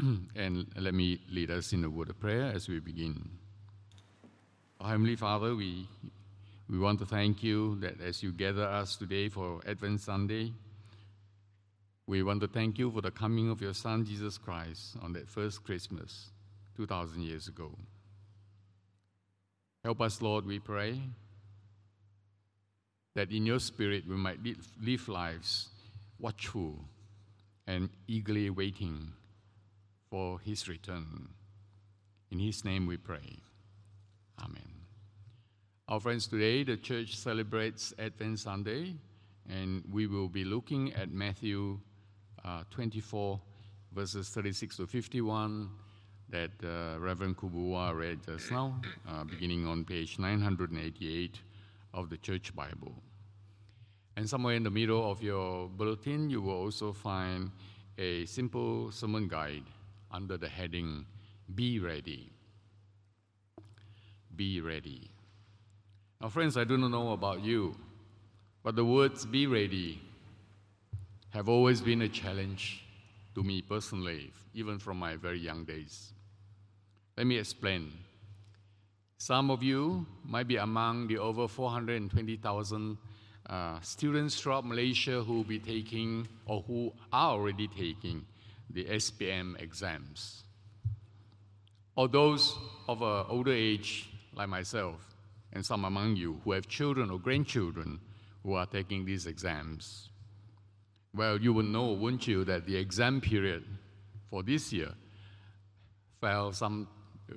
Mm. and let me lead us in a word of prayer as we begin. Our Heavenly Father, we, we want to thank you that as you gather us today for Advent Sunday, we want to thank you for the coming of your Son, Jesus Christ, on that first Christmas 2,000 years ago. Help us, Lord, we pray, that in your spirit we might live lives watchful and eagerly waiting for his return. In his name we pray. Amen. Our friends, today the church celebrates Advent Sunday, and we will be looking at Matthew uh, 24, verses 36 to 51, that uh, Reverend Kubua read just now, uh, beginning on page 988 of the Church Bible. And somewhere in the middle of your bulletin, you will also find a simple sermon guide under the heading Be Ready. Be ready. Now, friends, I do not know about you, but the words be ready have always been a challenge to me personally, even from my very young days. Let me explain. Some of you might be among the over 420,000 uh, students throughout Malaysia who will be taking or who are already taking the SPM exams. Or those of an older age, like myself, and some among you who have children or grandchildren who are taking these exams. Well, you will know, won't you, that the exam period for this year fell some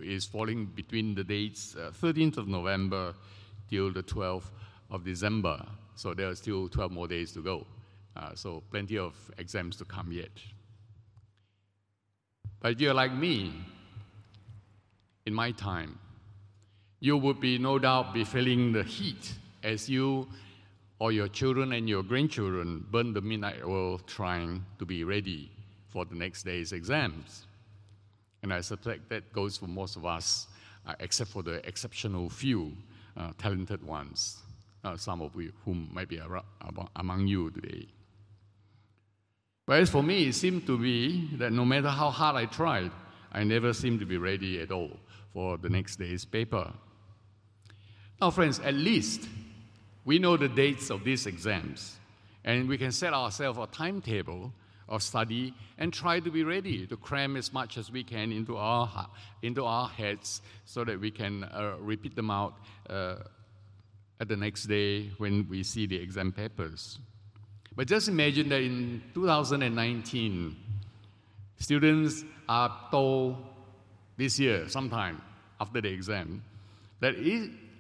is falling between the dates uh, 13th of November till the 12th of December. So there are still 12 more days to go. Uh, so plenty of exams to come yet. But if you're like me, in my time, you would be no doubt be feeling the heat as you or your children and your grandchildren burn the midnight oil trying to be ready for the next day's exams. And I suspect that goes for most of us, uh, except for the exceptional few uh, talented ones, uh, some of whom might be among you today. Whereas for me, it seemed to be that no matter how hard I tried, I never seemed to be ready at all for the next day's paper. Now, friends, at least we know the dates of these exams, and we can set ourselves a timetable of study and try to be ready to cram as much as we can into our, into our heads so that we can uh, repeat them out uh, at the next day when we see the exam papers. But just imagine that in 2019, students are told this year, sometime after the exam, that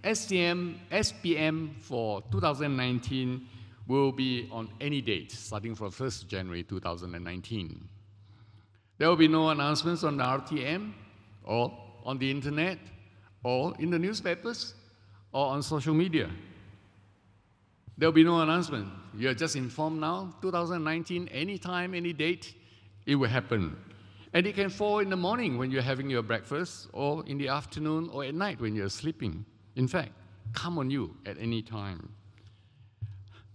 STM, SPM for 2019 will be on any date starting from 1st January 2019. There will be no announcements on the RTM or on the internet or in the newspapers or on social media. There will be no announcement. You're just informed now, 2019, anytime, any date, it will happen. And it can fall in the morning when you're having your breakfast, or in the afternoon, or at night when you're sleeping. In fact, come on you at any time.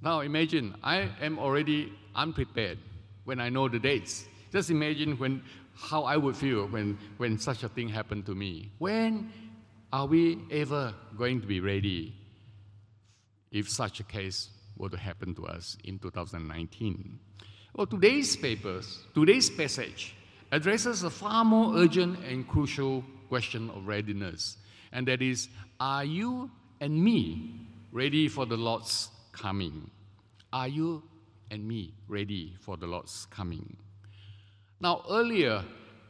Now imagine, I am already unprepared when I know the dates. Just imagine when, how I would feel when, when such a thing happened to me. When are we ever going to be ready if such a case were to happen to us in 2019. Well, today's papers, today's passage addresses a far more urgent and crucial question of readiness, and that is, are you and me ready for the Lord's coming? Are you and me ready for the Lord's coming? Now, earlier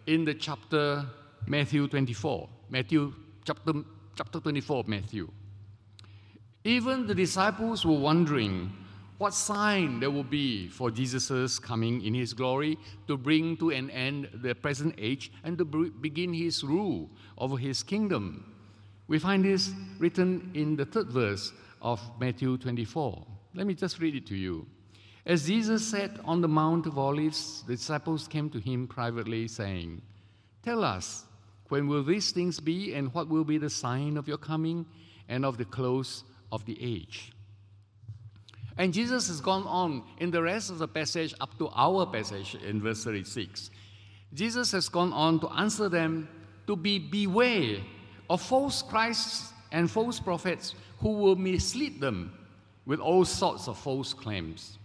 in the chapter Matthew 24, Matthew chapter, chapter 24 of Matthew, even the disciples were wondering what sign there will be for Jesus' coming in his glory to bring to an end the present age and to begin his rule over his kingdom. We find this written in the third verse of Matthew 24. Let me just read it to you. As Jesus sat on the Mount of Olives, the disciples came to him privately, saying, Tell us, when will these things be, and what will be the sign of your coming and of the close of the age. And Jesus has gone on in the rest of the passage up to our passage in verse 36 Jesus has gone on to answer them to be beware of false Christs and false prophets who will mislead them with all sorts of false claims,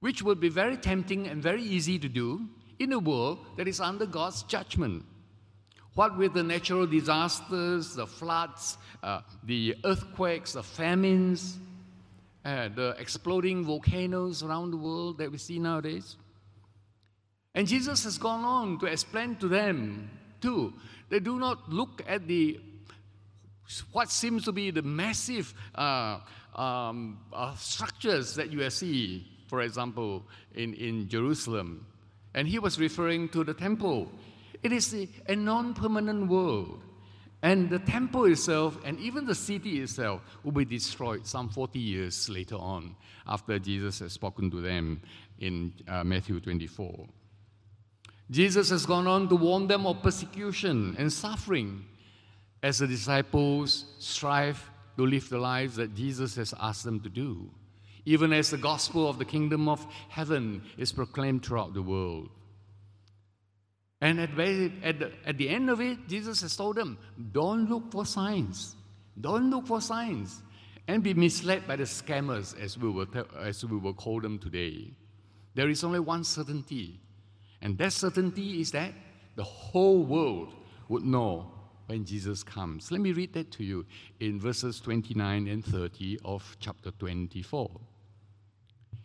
which would be very tempting and very easy to do in a world that is under God's judgment. What with the natural disasters, the floods, uh, the earthquakes, the famines, uh, the exploding volcanoes around the world that we see nowadays. And Jesus has gone on to explain to them, too, they do not look at the what seems to be the massive uh, um, uh, structures that you see, for example, in, in Jerusalem. And he was referring to the temple. It is a, non permanent world. And the temple itself and even the city itself will be destroyed some 40 years later on, after Jesus has spoken to them in uh, Matthew 24. Jesus has gone on to warn them of persecution and suffering as the disciples strive to live the lives that Jesus has asked them to do, even as the gospel of the kingdom of heaven is proclaimed throughout the world. And at, at, the, at the end of it, Jesus has told them, don't look for signs. Don't look for signs. And be misled by the scammers, as we will, as we will call them today. There is only one certainty. And that certainty is that the whole world would know when Jesus comes. Let me read that to you in verses 29 and 30 of chapter 24.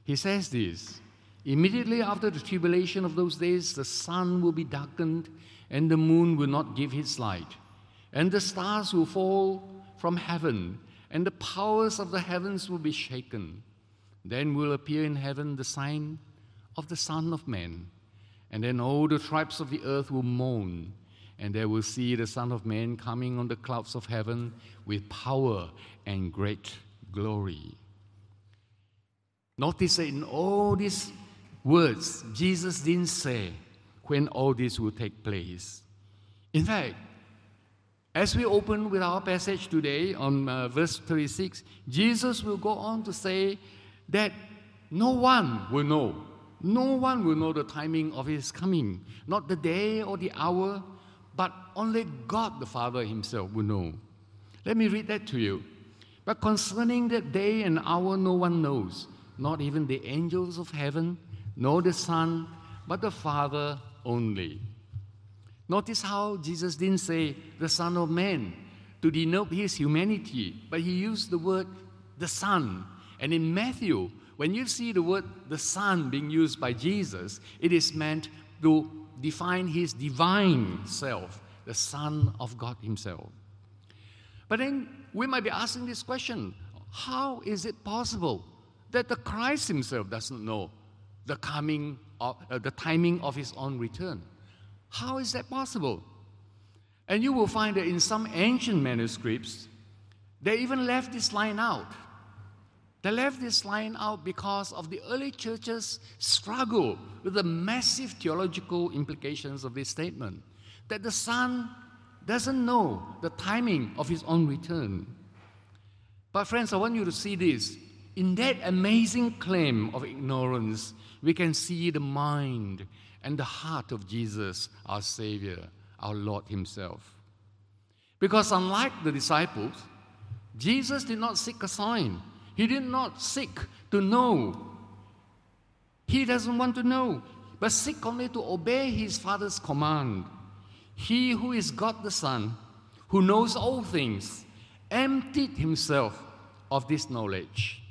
He says this Immediately after the tribulation of those days, the sun will be darkened, and the moon will not give its light, and the stars will fall from heaven, and the powers of the heavens will be shaken. Then will appear in heaven the sign of the Son of Man, and then all the tribes of the earth will mourn, and they will see the Son of Man coming on the clouds of heaven with power and great glory. Notice that in all these words Jesus didn't say when all this will take place. In fact, as we open with our passage today on uh, verse 36, Jesus will go on to say that no one will know. No one will know the timing of his coming, not the day or the hour, but only God the Father himself will know. Let me read that to you. But concerning that day and hour, no one knows, not even the angels of heaven nor the Son, but the Father only. Notice how Jesus didn't say the Son of Man to denote his humanity, but he used the word the Son. And in Matthew, when you see the word the Son being used by Jesus, it is meant to define his divine self, the Son of God Himself. But then we might be asking this question how is it possible that the Christ Himself doesn't know the coming of, uh, the timing of his own return. How is that possible? And you will find that in some ancient manuscripts, they even left this line out. They left this line out because of the early church's struggle with the massive theological implications of this statement that the Son doesn't know the timing of his own return. But, friends, I want you to see this. In that amazing claim of ignorance, we can see the mind and the heart of Jesus, our Savior, our Lord Himself. Because unlike the disciples, Jesus did not seek a sign, He did not seek to know. He doesn't want to know, but seek only to obey His Father's command. He who is God the Son, who knows all things, emptied Himself of this knowledge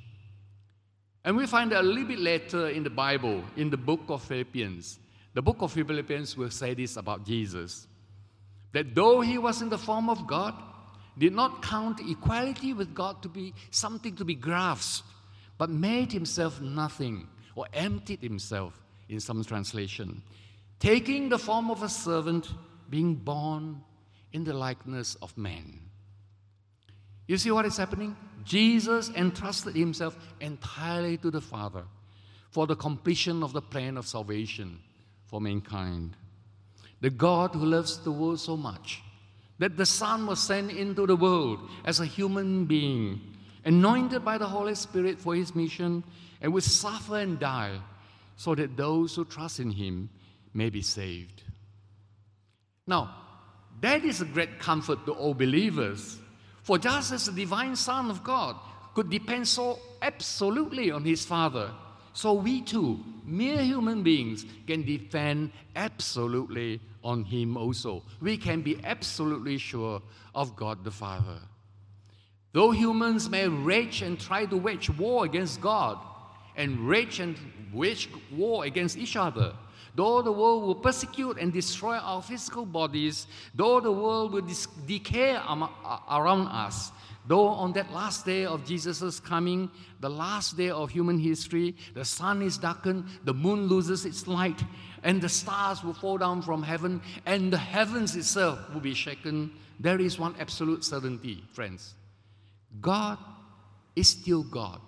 and we find that a little bit later in the Bible, in the book of Philippians, the book of Philippians will say this about Jesus that though he was in the form of God, did not count equality with God to be something to be grasped, but made himself nothing or emptied himself in some translation, taking the form of a servant, being born in the likeness of man. You see what is happening? Jesus entrusted himself entirely to the Father for the completion of the plan of salvation for mankind. The God who loves the world so much that the Son was sent into the world as a human being, anointed by the Holy Spirit for his mission, and would suffer and die so that those who trust in him may be saved. Now, that is a great comfort to all believers. For just as the divine Son of God could depend so absolutely on his Father, so we too, mere human beings, can depend absolutely on him also. We can be absolutely sure of God the Father. Though humans may rage and try to wage war against God, and rage and wage war against each other, though the world will persecute and destroy our physical bodies, though the world will dis- decay around us, though on that last day of Jesus' coming, the last day of human history, the sun is darkened, the moon loses its light, and the stars will fall down from heaven, and the heavens itself will be shaken, there is one absolute certainty, friends God is still God.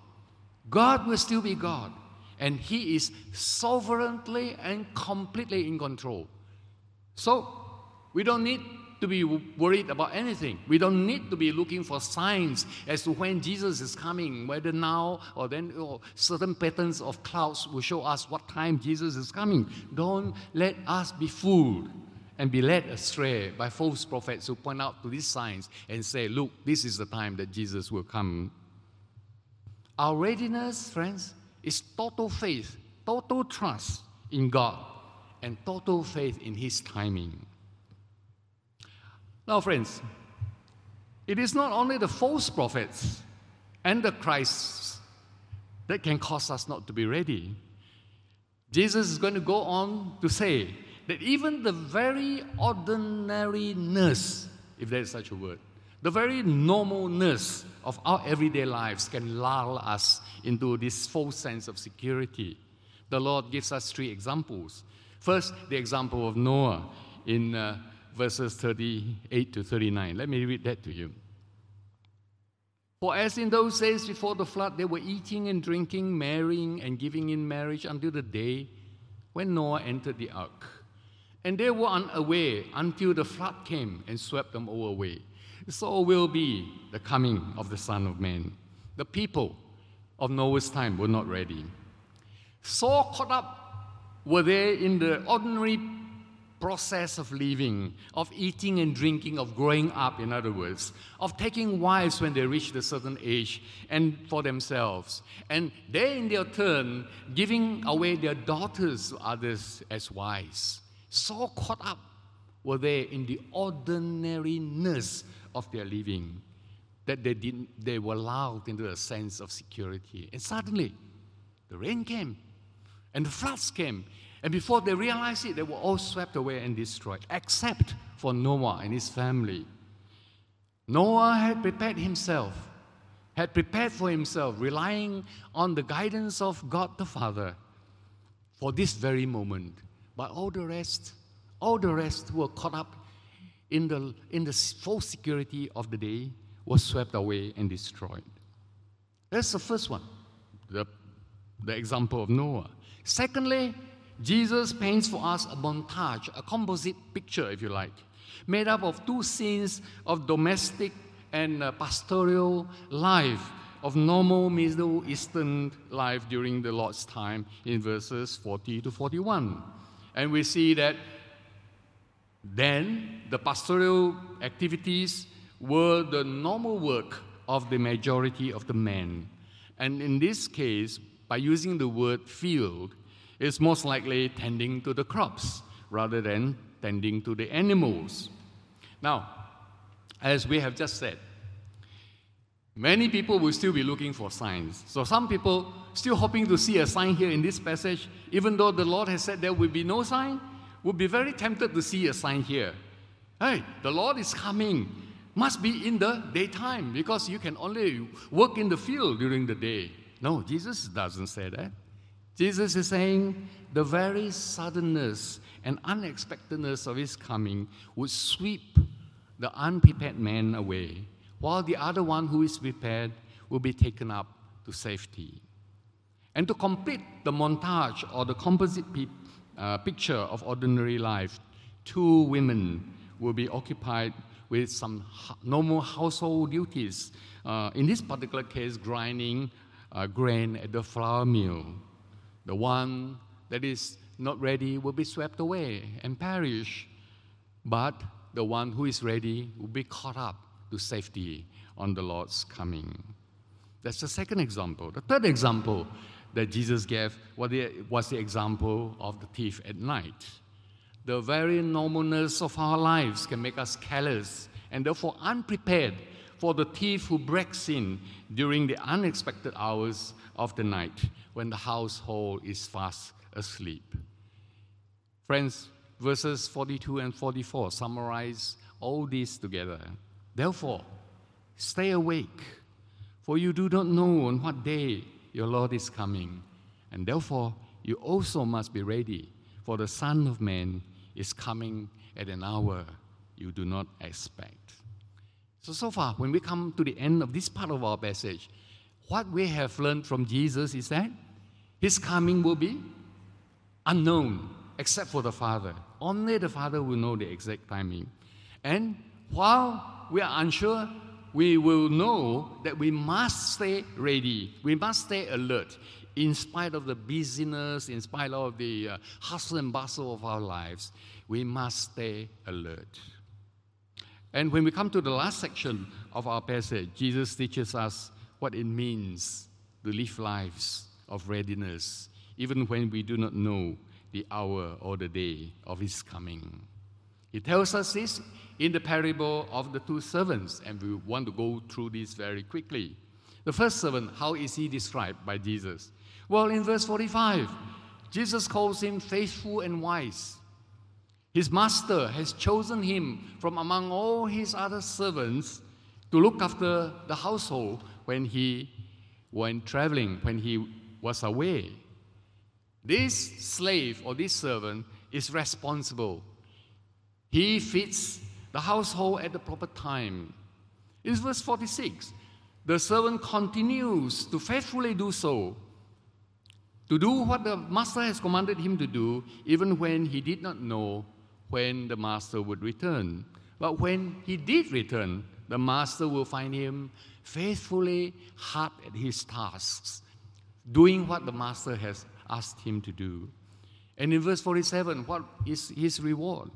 God will still be God. And He is sovereignly and completely in control. So, we don't need to be worried about anything. We don't need to be looking for signs as to when Jesus is coming, whether now or then or certain patterns of clouds will show us what time Jesus is coming. Don't let us be fooled and be led astray by false prophets who point out to these signs and say, Look, this is the time that Jesus will come. Our readiness, friends, is total faith, total trust in God, and total faith in His timing. Now, friends, it is not only the false prophets and the Christs that can cause us not to be ready. Jesus is going to go on to say that even the very ordinariness, if there is such a word, the very normalness of our everyday lives can lull us into this false sense of security. The Lord gives us three examples. First, the example of Noah in uh, verses 38 to 39. Let me read that to you. For as in those days before the flood, they were eating and drinking, marrying and giving in marriage until the day when Noah entered the ark. And they were unaware until the flood came and swept them all away. So will be the coming of the Son of Man. The people of Noah's time were not ready. So caught up were they in the ordinary process of living, of eating and drinking, of growing up, in other words, of taking wives when they reached a certain age and for themselves. And they, in their turn, giving away their daughters to others as wives so caught up were they in the ordinariness of their living that they, didn't, they were lulled into a sense of security. And suddenly, the rain came and the floods came. And before they realized it, they were all swept away and destroyed, except for Noah and his family. Noah had prepared himself, had prepared for himself, relying on the guidance of God the Father for this very moment. But all the rest, all the rest who were caught up in the, in the false security of the day was swept away and destroyed. That's the first one, the, the example of Noah. Secondly, Jesus paints for us a montage, a composite picture, if you like, made up of two scenes of domestic and uh, pastoral life, of normal Middle Eastern life during the Lord's time in verses 40 to 41. And we see that then the pastoral activities were the normal work of the majority of the men. And in this case, by using the word field, it's most likely tending to the crops rather than tending to the animals. Now, as we have just said, many people will still be looking for signs. So some people still hoping to see a sign here in this passage, even though the Lord has said there will be no sign, would be very tempted to see a sign here. Hey, the Lord is coming. Must be in the daytime because you can only work in the field during the day. No, Jesus doesn't say that. Jesus is saying the very suddenness and unexpectedness of his coming would sweep the unprepared man away, while the other one who is prepared will be taken up to safety. And to complete the montage or the composite uh, picture of ordinary life, two women will be occupied with some normal household duties. Uh, in this particular case, grinding uh, grain at the flour mill. The one that is not ready will be swept away and perish. But the one who is ready will be caught up to safety on the Lord's coming. That's the second example. The third example that Jesus gave was the example of the thief at night. The very normalness of our lives can make us callous and therefore unprepared for the thief who breaks in during the unexpected hours of the night when the household is fast asleep. Friends, verses 42 and 44 summarize all this together. Therefore, stay awake, for you do not know on what day your Lord is coming. And therefore, you also must be ready, for the Son of Man is coming at an hour you do not expect. So, so far, when we come to the end of this part of our passage, what we have learned from Jesus is that his coming will be unknown except for the Father. Only the Father will know the exact timing. And while we are unsure, we will know that we must stay ready, we must stay alert in spite of the busyness, in spite of the uh, hustle and bustle of our lives. We must stay alert. And when we come to the last section of our passage, Jesus teaches us what it means to live lives of readiness, even when we do not know the hour or the day of his coming. He tells us this in the parable of the two servants, and we want to go through this very quickly. The first servant, how is he described by Jesus? Well, in verse 45, Jesus calls him faithful and wise. His master has chosen him from among all his other servants to look after the household when he went traveling, when he was away. This slave or this servant is responsible. He feeds the household at the proper time. In verse 46, the servant continues to faithfully do so, to do what the master has commanded him to do, even when he did not know when the master would return. But when he did return, the master will find him faithfully hard at his tasks, doing what the master has asked him to do. And in verse 47, what is his reward?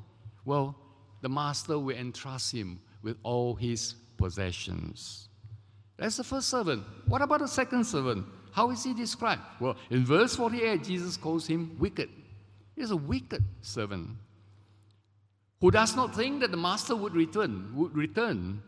Well, the master will entrust him with all his possessions. That's the first servant. What about the second servant? How is he described? Well, in verse 48, Jesus calls him wicked. He's a wicked servant who does not think that the master would return, would return.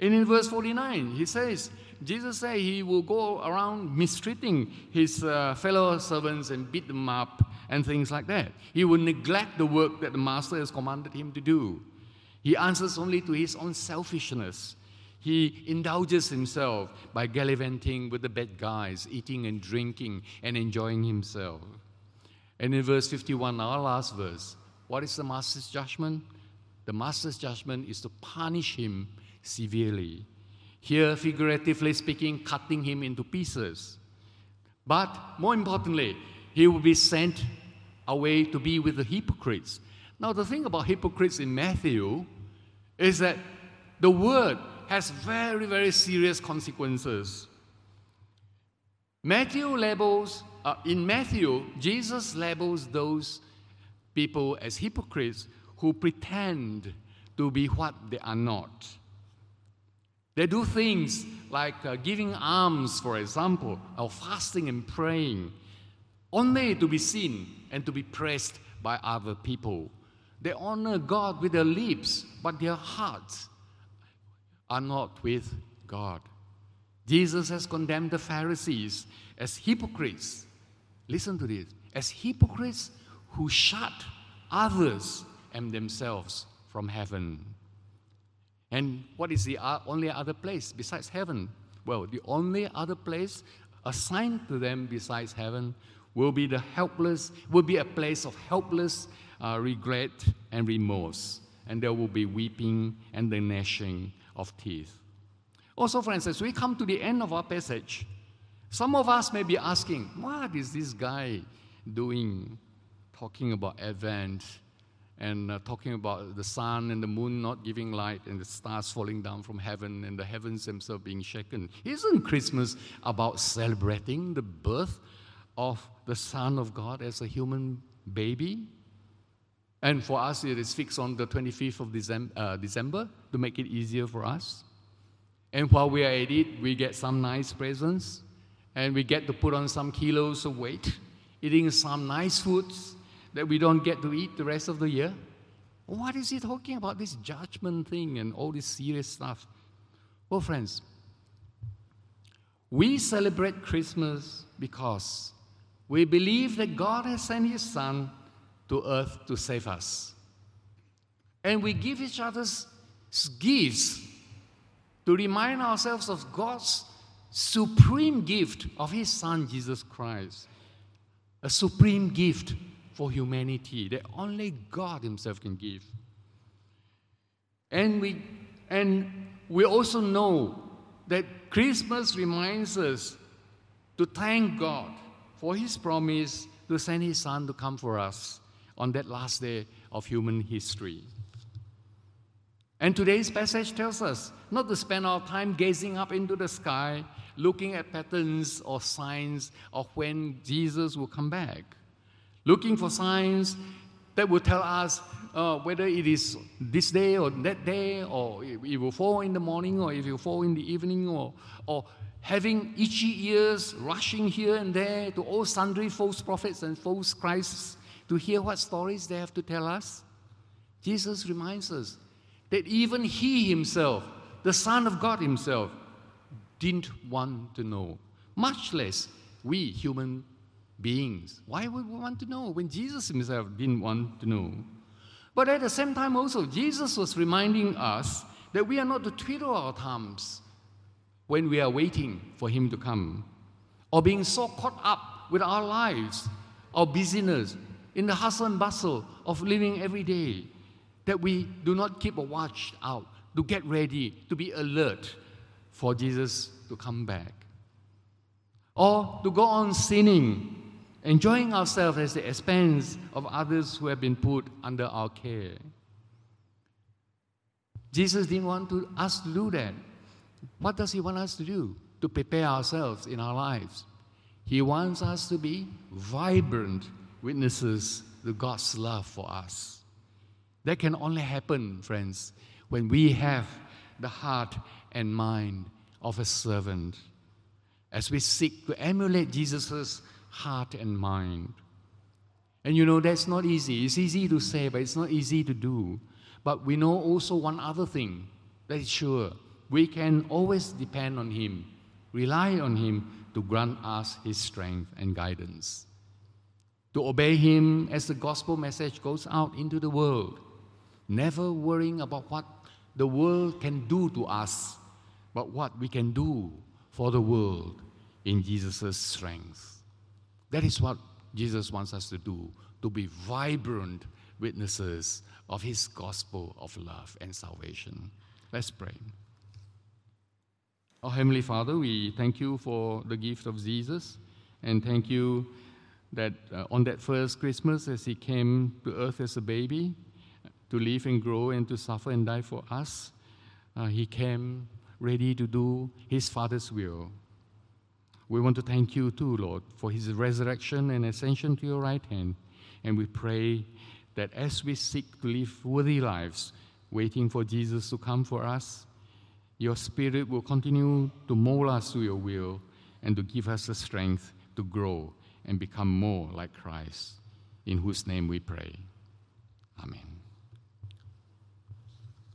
And in verse 49, he says, Jesus said he will go around mistreating his uh, fellow servants and beat them up and things like that. He will neglect the work that the master has commanded him to do. He answers only to his own selfishness. He indulges himself by gallivanting with the bad guys, eating and drinking and enjoying himself. And in verse 51, our last verse, what is the master's judgment? The master's judgment is to punish him severely. Here, figuratively speaking, cutting him into pieces. But more importantly, he will be sent away to be with the hypocrites. Now, the thing about hypocrites in Matthew is that the word has very, very serious consequences. Matthew labels, uh, in Matthew, Jesus labels those people as hypocrites who pretend to be what they are not. They do things like uh, giving alms, for example, or fasting and praying, only to be seen and to be praised by other people. They honor God with their lips, but their hearts are not with God. Jesus has condemned the Pharisees as hypocrites. Listen to this as hypocrites who shut others and themselves from heaven. And what is the only other place besides heaven? Well, the only other place assigned to them besides heaven will be the helpless, will be a place of helpless uh, regret and remorse. And there will be weeping and the gnashing of teeth. Also, friends, as we come to the end of our passage, some of us may be asking, what is this guy doing? talking about Advent and uh, talking about the sun and the moon not giving light and the stars falling down from heaven and the heavens themselves being shaken. Isn't Christmas about celebrating the birth of the Son of God as a human baby. And for us, it is fixed on the 25th of December, uh, December to make it easier for us. And while we are at it, we get some nice presents and we get to put on some kilos of weight, eating some nice foods that we don't get to eat the rest of the year. What is he talking about? This judgment thing and all this serious stuff. Well, friends, we celebrate Christmas because we believe that God has sent His Son to earth to save us. And we give each other gifts to remind ourselves of God's supreme gift of His Son, Jesus Christ. A supreme gift for humanity that only God Himself can give. And we, and we also know that Christmas reminds us to thank God for His promise to send His Son to come for us on that last day of human history. And today's passage tells us not to spend our time gazing up into the sky, looking at patterns or signs of when Jesus will come back, looking for signs that will tell us uh, whether it is this day or that day, or it will fall in the morning, or if it will fall in the evening, or, or having itchy ears, rushing here and there to all sundry false prophets and false Christs to hear what stories they have to tell us. Jesus reminds us that even He Himself, the Son of God Himself, didn't want to know, much less we human beings. Why would we want to know when Jesus Himself didn't want to know? But at the same time, also, Jesus was reminding us that we are not to twiddle our thumbs when we are waiting for Him to come, or being so caught up with our lives, our busyness, in the hustle and bustle of living every day, that we do not keep a watch out to get ready, to be alert for Jesus to come back. Or to go on sinning enjoying ourselves at the expense of others who have been put under our care. Jesus didn't want to, us to do that. What does He want us to do? To prepare ourselves in our lives. He wants us to be vibrant witnesses to God's love for us. That can only happen, friends, when we have the heart and mind of a servant. As we seek to emulate Jesus' heart and mind. And you know, that's not easy. It's easy to say, but it's not easy to do. But we know also one other thing that is sure. We can always depend on Him, rely on Him to grant us His strength and guidance. To obey Him as the gospel message goes out into the world, never worrying about what the world can do to us, but what we can do for the world in Jesus' strength. That is what Jesus wants us to do to be vibrant witnesses of his gospel of love and salvation. Let's pray. Our Heavenly Father, we thank you for the gift of Jesus and thank you that uh, on that first Christmas, as he came to earth as a baby to live and grow and to suffer and die for us, uh, he came ready to do his Father's will. We want to thank you too, Lord, for his resurrection and ascension to your right hand. And we pray that as we seek to live worthy lives, waiting for Jesus to come for us, your Spirit will continue to mold us to your will and to give us the strength to grow and become more like Christ, in whose name we pray. Amen.